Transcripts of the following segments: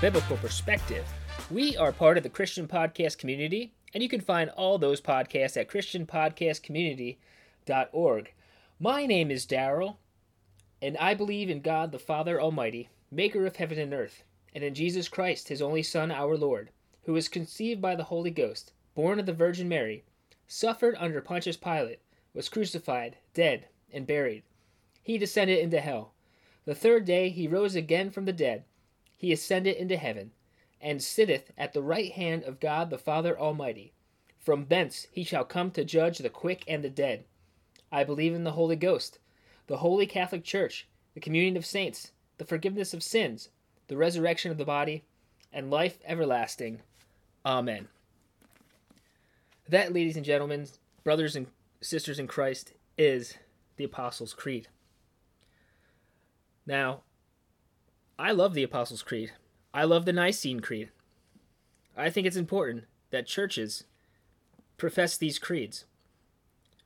biblical perspective? We are part of the Christian podcast community, and you can find all those podcasts at ChristianPodcastCommunity.org. My name is Daryl, and I believe in God the Father Almighty, maker of heaven and earth, and in Jesus Christ, his only Son, our Lord, who was conceived by the Holy Ghost, born of the Virgin Mary, suffered under Pontius Pilate, was crucified, dead, and buried he descended into hell. The third day he rose again from the dead. He ascended into heaven, and sitteth at the right hand of God the Father Almighty. From thence he shall come to judge the quick and the dead. I believe in the Holy Ghost, the holy Catholic Church, the communion of saints, the forgiveness of sins, the resurrection of the body, and life everlasting. Amen. That, ladies and gentlemen, brothers and sisters in Christ, is the Apostles' Creed. Now, I love the Apostles' Creed. I love the Nicene Creed. I think it's important that churches profess these creeds.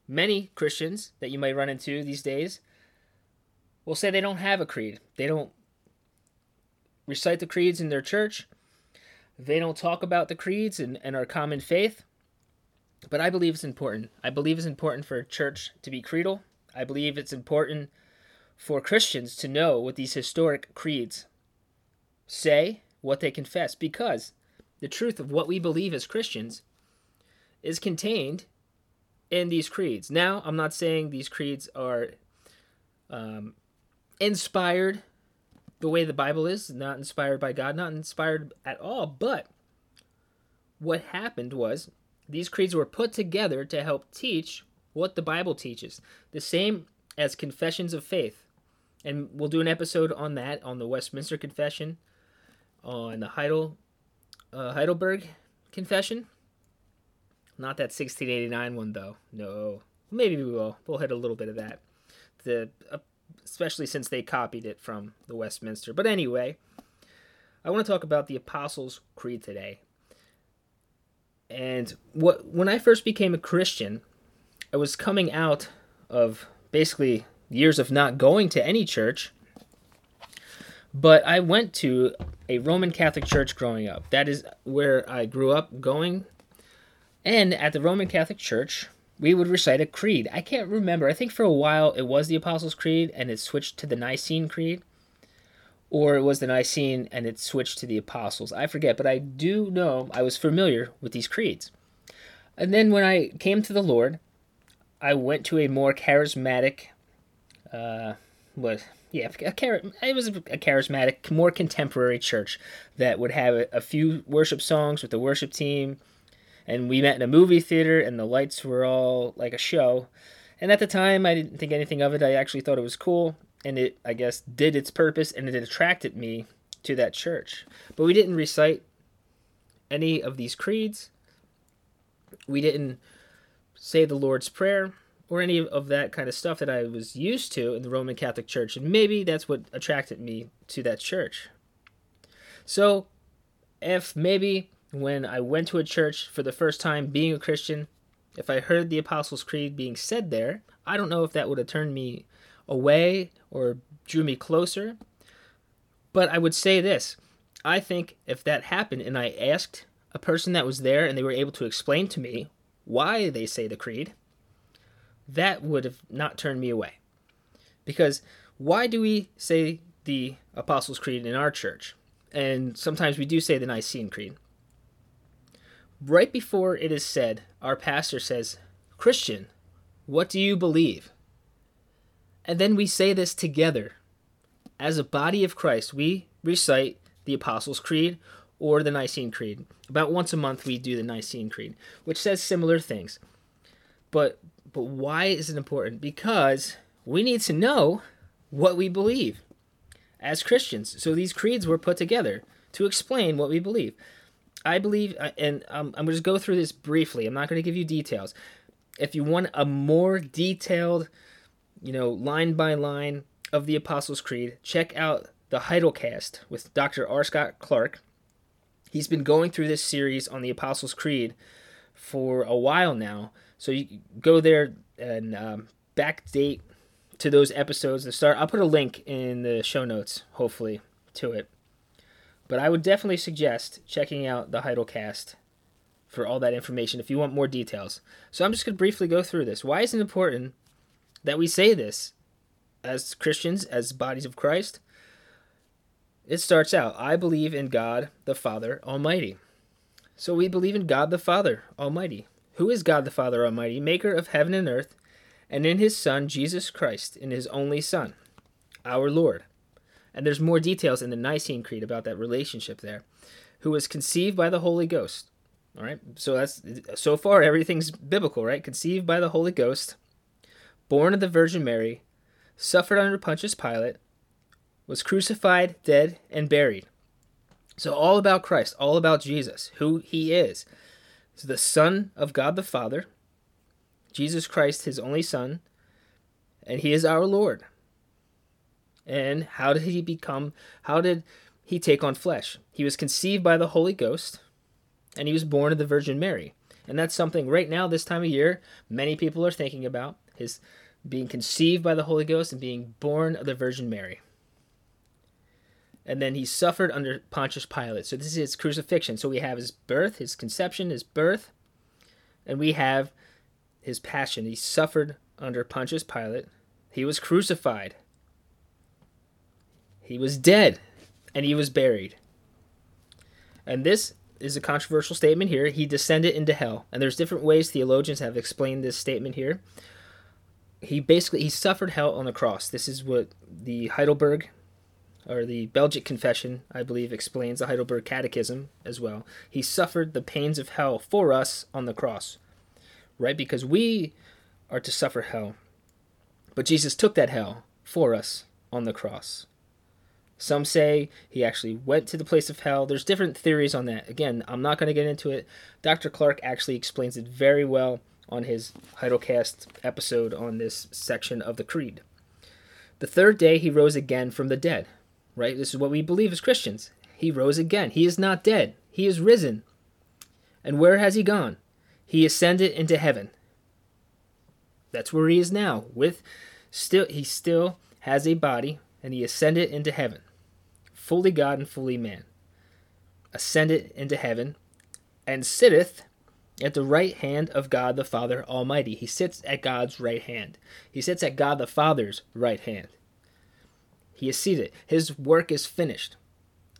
Many Christians that you might run into these days will say they don't have a creed. They don't recite the creeds in their church. They don't talk about the creeds and, and our common faith. But I believe it's important. I believe it's important for a church to be creedal. I believe it's important for Christians to know what these historic creeds say, what they confess, because the truth of what we believe as Christians is contained in these creeds. Now, I'm not saying these creeds are um, inspired the way the Bible is, not inspired by God, not inspired at all, but what happened was these creeds were put together to help teach what the Bible teaches. The same as confessions of faith and we'll do an episode on that on the Westminster Confession, on the Heidel, uh, Heidelberg Confession. Not that 1689 one though. No, maybe we will. We'll hit a little bit of that. The uh, especially since they copied it from the Westminster. But anyway, I want to talk about the Apostles' Creed today. And what when I first became a Christian, I was coming out of basically years of not going to any church. But I went to a Roman Catholic church growing up. That is where I grew up going. And at the Roman Catholic Church, we would recite a creed. I can't remember. I think for a while it was the Apostles' Creed and it switched to the Nicene Creed. Or it was the Nicene and it switched to the Apostles. I forget, but I do know I was familiar with these creeds. And then when I came to the Lord, I went to a more charismatic uh, was yeah, a it was a charismatic, more contemporary church that would have a, a, few worship songs with the worship team, and we met in a movie theater, and the lights were all like a show. And at the time, I didn't think anything of it. I actually thought it was cool, and it, I guess, did its purpose, and it attracted me to that church. But we didn't recite any of these creeds. We didn't say the Lord's Prayer or any of that kind of stuff that I was used to in the Roman Catholic Church. And maybe that's what attracted me to that church. So, if maybe when I went to a church for the first time being a Christian, if I heard the Apostles' Creed being said there, I don't know if that would have turned me away or drew me closer. But I would say this I think if that happened and I asked a person that was there and they were able to explain to me why they say the creed, that would have not turned me away. Because why do we say the Apostles' Creed in our church? And sometimes we do say the Nicene Creed. Right before it is said, our pastor says, Christian, what do you believe? And then we say this together. As a body of Christ, we recite the Apostles' Creed or the Nicene Creed. About once a month, we do the Nicene Creed, which says similar things. But but why is it important? Because we need to know what we believe as Christians. So these creeds were put together to explain what we believe. I believe, uh, and I'm going to just go through this briefly. I'm not going to give you details. If you want a more detailed, you know, line by line of the Apostles' Creed, check out the Heidelcast with Dr. R. Scott Clark. He's been going through this series on the Apostles' Creed for a while now so you go there and um, backdate to those episodes to start. I'll put a link in the show notes, hopefully, to it. But I would definitely suggest checking out the Heidelcast for all that information if you want more details. So I'm just going to briefly go through this. Why is it important that we say this as Christians, as bodies of Christ? It starts out I believe in God the Father Almighty. So we believe in God the Father Almighty. Who is God the Father Almighty, maker of heaven and earth, and in his Son, Jesus Christ, in his only Son, our Lord. And there's more details in the Nicene Creed about that relationship there. Who was conceived by the Holy Ghost. All right, so that's so far everything's biblical, right? Conceived by the Holy Ghost, born of the Virgin Mary, suffered under Pontius Pilate, was crucified, dead, and buried. So all about Christ, all about Jesus, who he is. He's the Son of God the Father, Jesus Christ, his only Son, and he is our Lord. And how did he become, how did he take on flesh? He was conceived by the Holy Ghost, and he was born of the Virgin Mary. And that's something right now, this time of year, many people are thinking about his being conceived by the Holy Ghost and being born of the Virgin Mary. And then he suffered under Pontius Pilate. So this is his crucifixion. So we have his birth, his conception, his birth, and we have his passion. He suffered under Pontius Pilate. He was crucified. He was dead, and he was buried. And this is a controversial statement here. He descended into hell. And there's different ways theologians have explained this statement here. He basically he suffered hell on the cross. This is what the Heidelberg or the Belgic Confession, I believe, explains the Heidelberg Catechism as well. He suffered the pains of hell for us on the cross right? Because we are to suffer hell. But Jesus took that hell for us on the cross. Some say he actually went to the place of hell. There's different theories on that. Again, I'm not going to get into it. Dr. Clark actually explains it very well on his Heidelcast episode on this section of the Creed. The third day he rose again from the dead, right? This is what we believe as Christians. He rose again. He is not dead, he is risen. And where has he gone? he ascended into heaven. That's where he is now. With still he still has a body and he ascended into heaven. Fully God and fully man. Ascended into heaven and sitteth at the right hand of God the Father Almighty. He sits at God's right hand. He sits at God the Father's right hand. He is seated. His work is finished.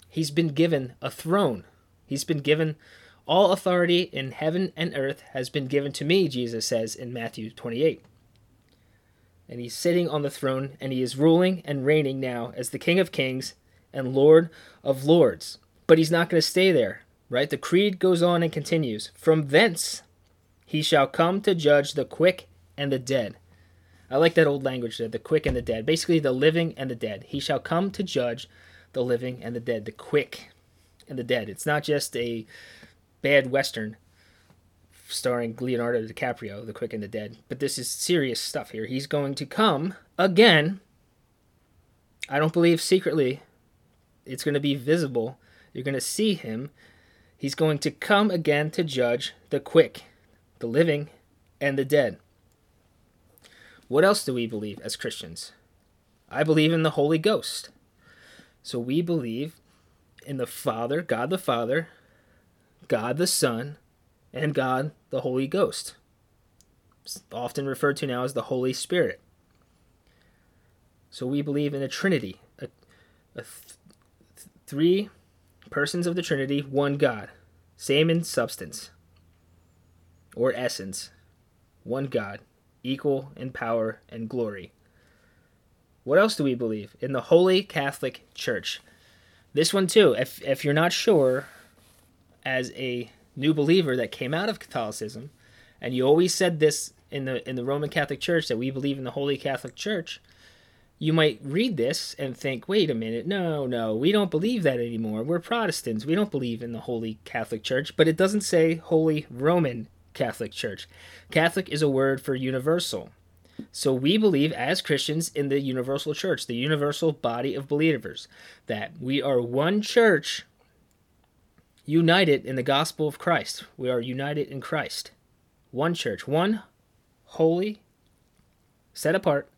He's been given a throne. He's been given all authority in heaven and earth has been given to me, Jesus says in Matthew 28. And he's sitting on the throne, and he is ruling and reigning now as the King of Kings and Lord of Lords. But he's not going to stay there, right? The creed goes on and continues. From thence he shall come to judge the quick and the dead. I like that old language there, the quick and the dead. Basically, the living and the dead. He shall come to judge the living and the dead, the quick and the dead. It's not just a bad western starring Leonardo DiCaprio, The Quick and the Dead. But this is serious stuff here. He's going to come again. I don't believe secretly. It's going to be visible. You're going to see him. He's going to come again to judge the quick, the living, and the dead. What else do we believe as Christians? I believe in the Holy Ghost. So we believe in the Father, God the Father, God the Son, and God the Holy Ghost, it's often referred to now as the Holy Spirit. So we believe in a Trinity, a, a th- three persons of the Trinity, one God, same in substance or essence, one God, equal in power and glory. What else do we believe? In the Holy Catholic Church. This one, too, if, if you're not sure as a new believer that came out of Catholicism, and you always said this in the in the Roman Catholic Church that we believe in the Holy Catholic Church, you might read this and think, wait a minute, no, no, we don't believe that anymore. We're Protestants. We don't believe in the Holy Catholic Church, but it doesn't say Holy Roman Catholic Church. Catholic is a word for universal. So we believe as Christians in the universal church, the universal body of believers, that we are one church united in the gospel of Christ. We are united in Christ. One church, one holy, set apart,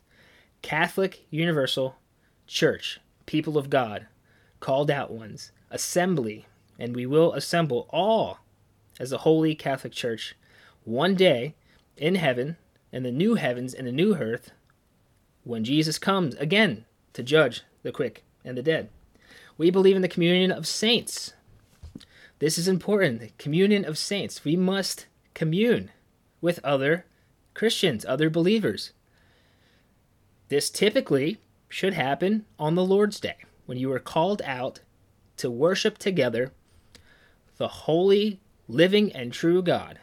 Catholic Universal Church, people of God, called out ones, assembly, and we will assemble all as a holy Catholic Church one day in heaven, in the new heavens and the new earth, when Jesus comes again to judge the quick and the dead. We believe in the communion of saints. This is important. The communion of saints. We must commune with other Christians, other believers. This typically should happen on the Lord's Day when you are called out to worship together the holy, living, and true God,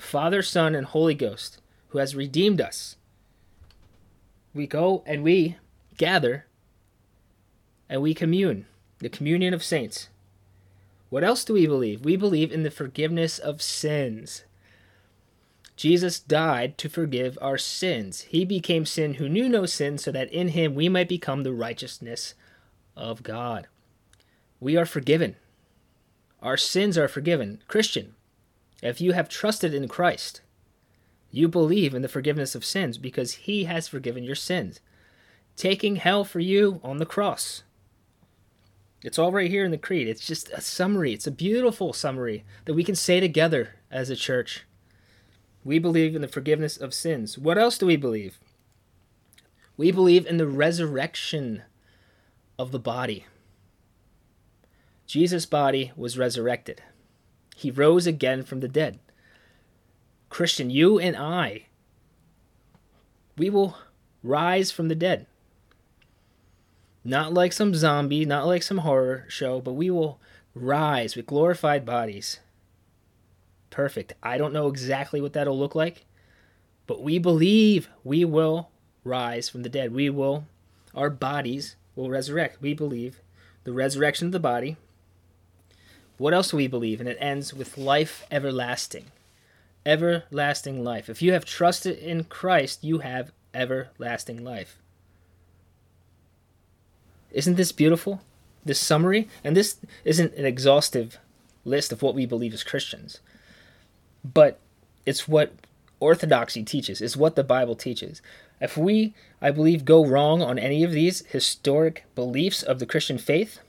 Father, Son, and Holy Ghost, who has redeemed us. We go and we gather and we commune, the communion of saints. What else do we believe? We believe in the forgiveness of sins. Jesus died to forgive our sins. He became sin who knew no sin, so that in him we might become the righteousness of God. We are forgiven. Our sins are forgiven. Christian, if you have trusted in Christ, you believe in the forgiveness of sins because he has forgiven your sins, taking hell for you on the cross. It's all right here in the Creed. It's just a summary. It's a beautiful summary that we can say together as a church. We believe in the forgiveness of sins. What else do we believe? We believe in the resurrection of the body. Jesus' body was resurrected. He rose again from the dead. Christian, you and I, we will rise from the dead. Not like some zombie, not like some horror show, but we will rise with glorified bodies. Perfect. I don't know exactly what that'll look like, but we believe we will rise from the dead. We will, our bodies will resurrect. We believe the resurrection of the body. What else do we believe? And it ends with life everlasting. Everlasting life. If you have trusted in Christ, you have everlasting life. Isn't this beautiful? This summary? And this isn't an exhaustive list of what we believe as Christians, but it's what orthodoxy teaches, it's what the Bible teaches. If we, I believe, go wrong on any of these historic beliefs of the Christian faith,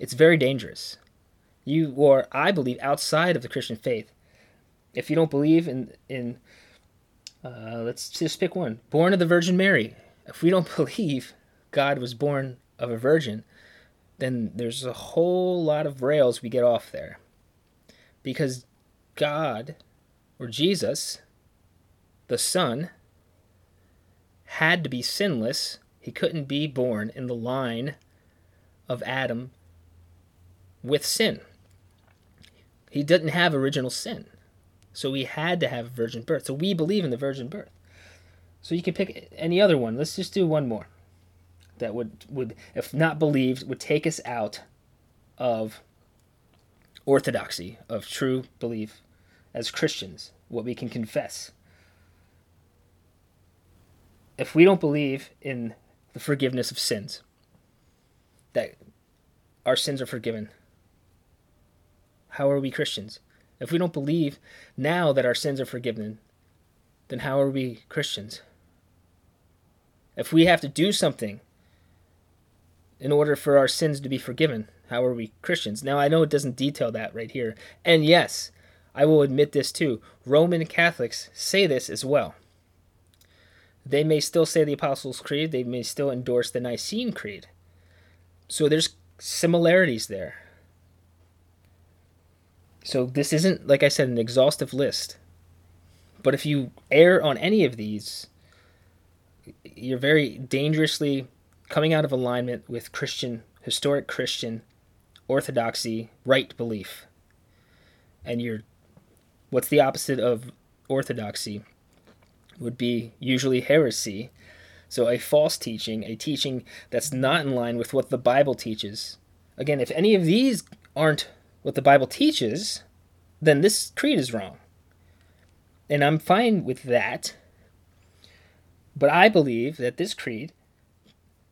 it's very dangerous. You or I believe outside of the Christian faith. If you don't believe in in uh, let's just pick one. Born of the Virgin Mary. If we don't believe God was born of a virgin, then there's a whole lot of rails we get off there. Because God, or Jesus, the Son, had to be sinless. He couldn't be born in the line of Adam with sin. He didn't have original sin. So he had to have a virgin birth. So we believe in the virgin birth. So you can pick any other one. Let's just do one more that would would if not believed would take us out of orthodoxy of true belief as Christians what we can confess if we don't believe in the forgiveness of sins that our sins are forgiven how are we Christians if we don't believe now that our sins are forgiven then how are we Christians if we have to do something in order for our sins to be forgiven. How are we Christians? Now, I know it doesn't detail that right here. And yes, I will admit this too. Roman Catholics say this as well. They may still say the Apostles' Creed, they may still endorse the Nicene Creed. So there's similarities there. So this isn't, like I said, an exhaustive list. But if you err on any of these, you're very dangerously coming out of alignment with Christian, historic Christian orthodoxy, right belief. And you're, what's the opposite of orthodoxy? Would be usually heresy. So a false teaching, a teaching that's not in line with what the Bible teaches. Again, if any of these aren't what the Bible teaches, then this creed is wrong. And I'm fine with that. But I believe that this creed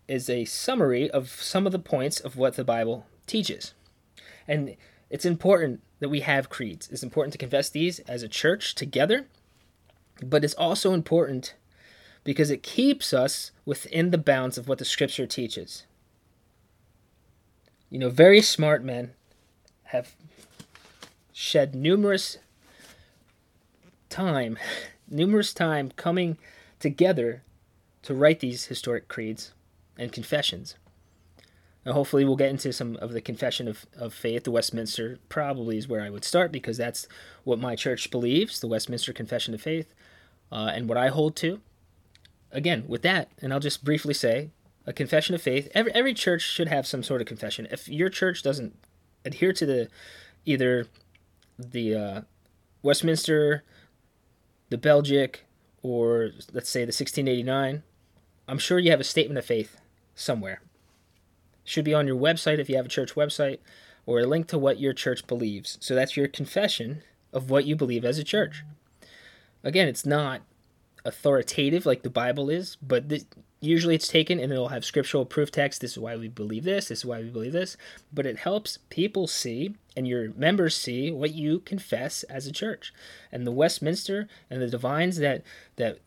is a summary of some of the points of what the Bible teaches. And it's important that we have creeds. It's important to confess these as a church together, but it's also important because it keeps us within the bounds of what the scripture teaches. You know, very smart men have shed numerous time, numerous time coming together to write these historic creeds and confessions. Now, hopefully, we'll get into some of the confession of, of faith. The Westminster probably is where I would start because that's what my church believes the Westminster Confession of Faith uh, and what I hold to. Again, with that, and I'll just briefly say a confession of faith, every, every church should have some sort of confession. If your church doesn't adhere to the either the uh, Westminster, the Belgic, or let's say the 1689, I'm sure you have a statement of faith somewhere. Should be on your website if you have a church website, or a link to what your church believes. So that's your confession of what you believe as a church. Again, it's not authoritative like the Bible is, but th- usually it's taken and it'll have scriptural proof text. This is why we believe this. This is why we believe this. But it helps people see and your members see what you confess as a church. And the Westminster and the divines that that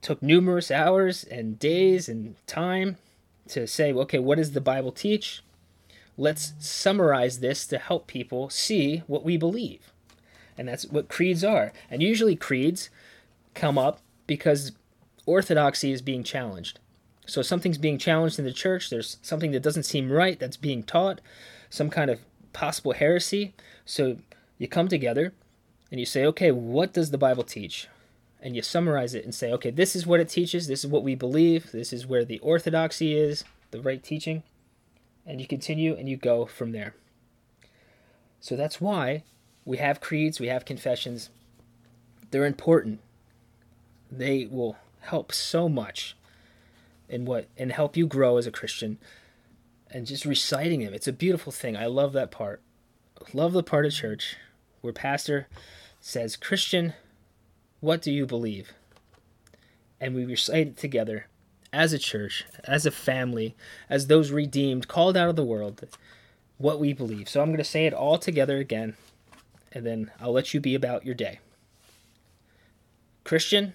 took numerous hours and days and time to say, okay, what does the Bible teach? Let's summarize this to help people see what we believe. And that's what creeds are. And usually creeds come up because orthodoxy is being challenged. So something's being challenged in the church, there's something that doesn't seem right that's being taught, some kind of possible heresy. So you come together and you say, okay, what does the Bible teach? And you summarize it and say, okay, this is what it teaches, this is what we believe, this is where the orthodoxy is, the right teaching. And you continue and you go from there. So that's why we have creeds, we have confessions. They're important. They will help so much in what and help you grow as a Christian. And just reciting them, it's a beautiful thing. I love that part. Love the part of church where pastor says, "Christian, what do you believe?" And we recite it together as a church, as a family, as those redeemed, called out of the world, what we believe. So I'm going to say it all together again, and then I'll let you be about your day. Christian,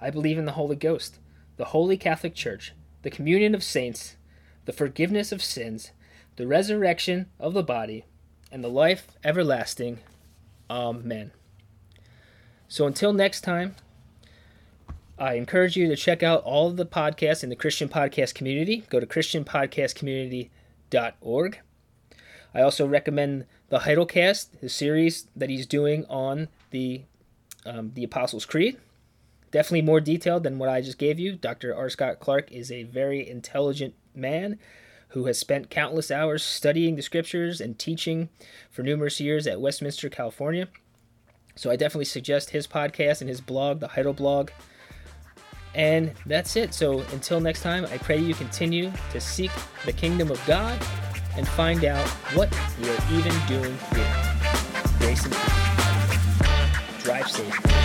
I believe in the Holy Ghost, the holy Catholic Church, the communion of saints, the forgiveness of sins, the resurrection of the body, and the life everlasting. Amen. So until next time, I encourage you to check out all of the podcasts in the Christian podcast community. Go to christianpodcastcommunity.org. I also recommend the Heidelcast, the series that he's doing on the um, the Apostles' Creed. Definitely more detailed than what I just gave you. Dr. R. Scott Clark is a very intelligent man who has spent countless hours studying the scriptures and teaching for numerous years at Westminster, California. So I definitely suggest his podcast and his blog, the Heidel blog. And that's it. So until next time, I pray you continue to seek the kingdom of God and find out what you're even doing here. Grace and peace. Drive safe.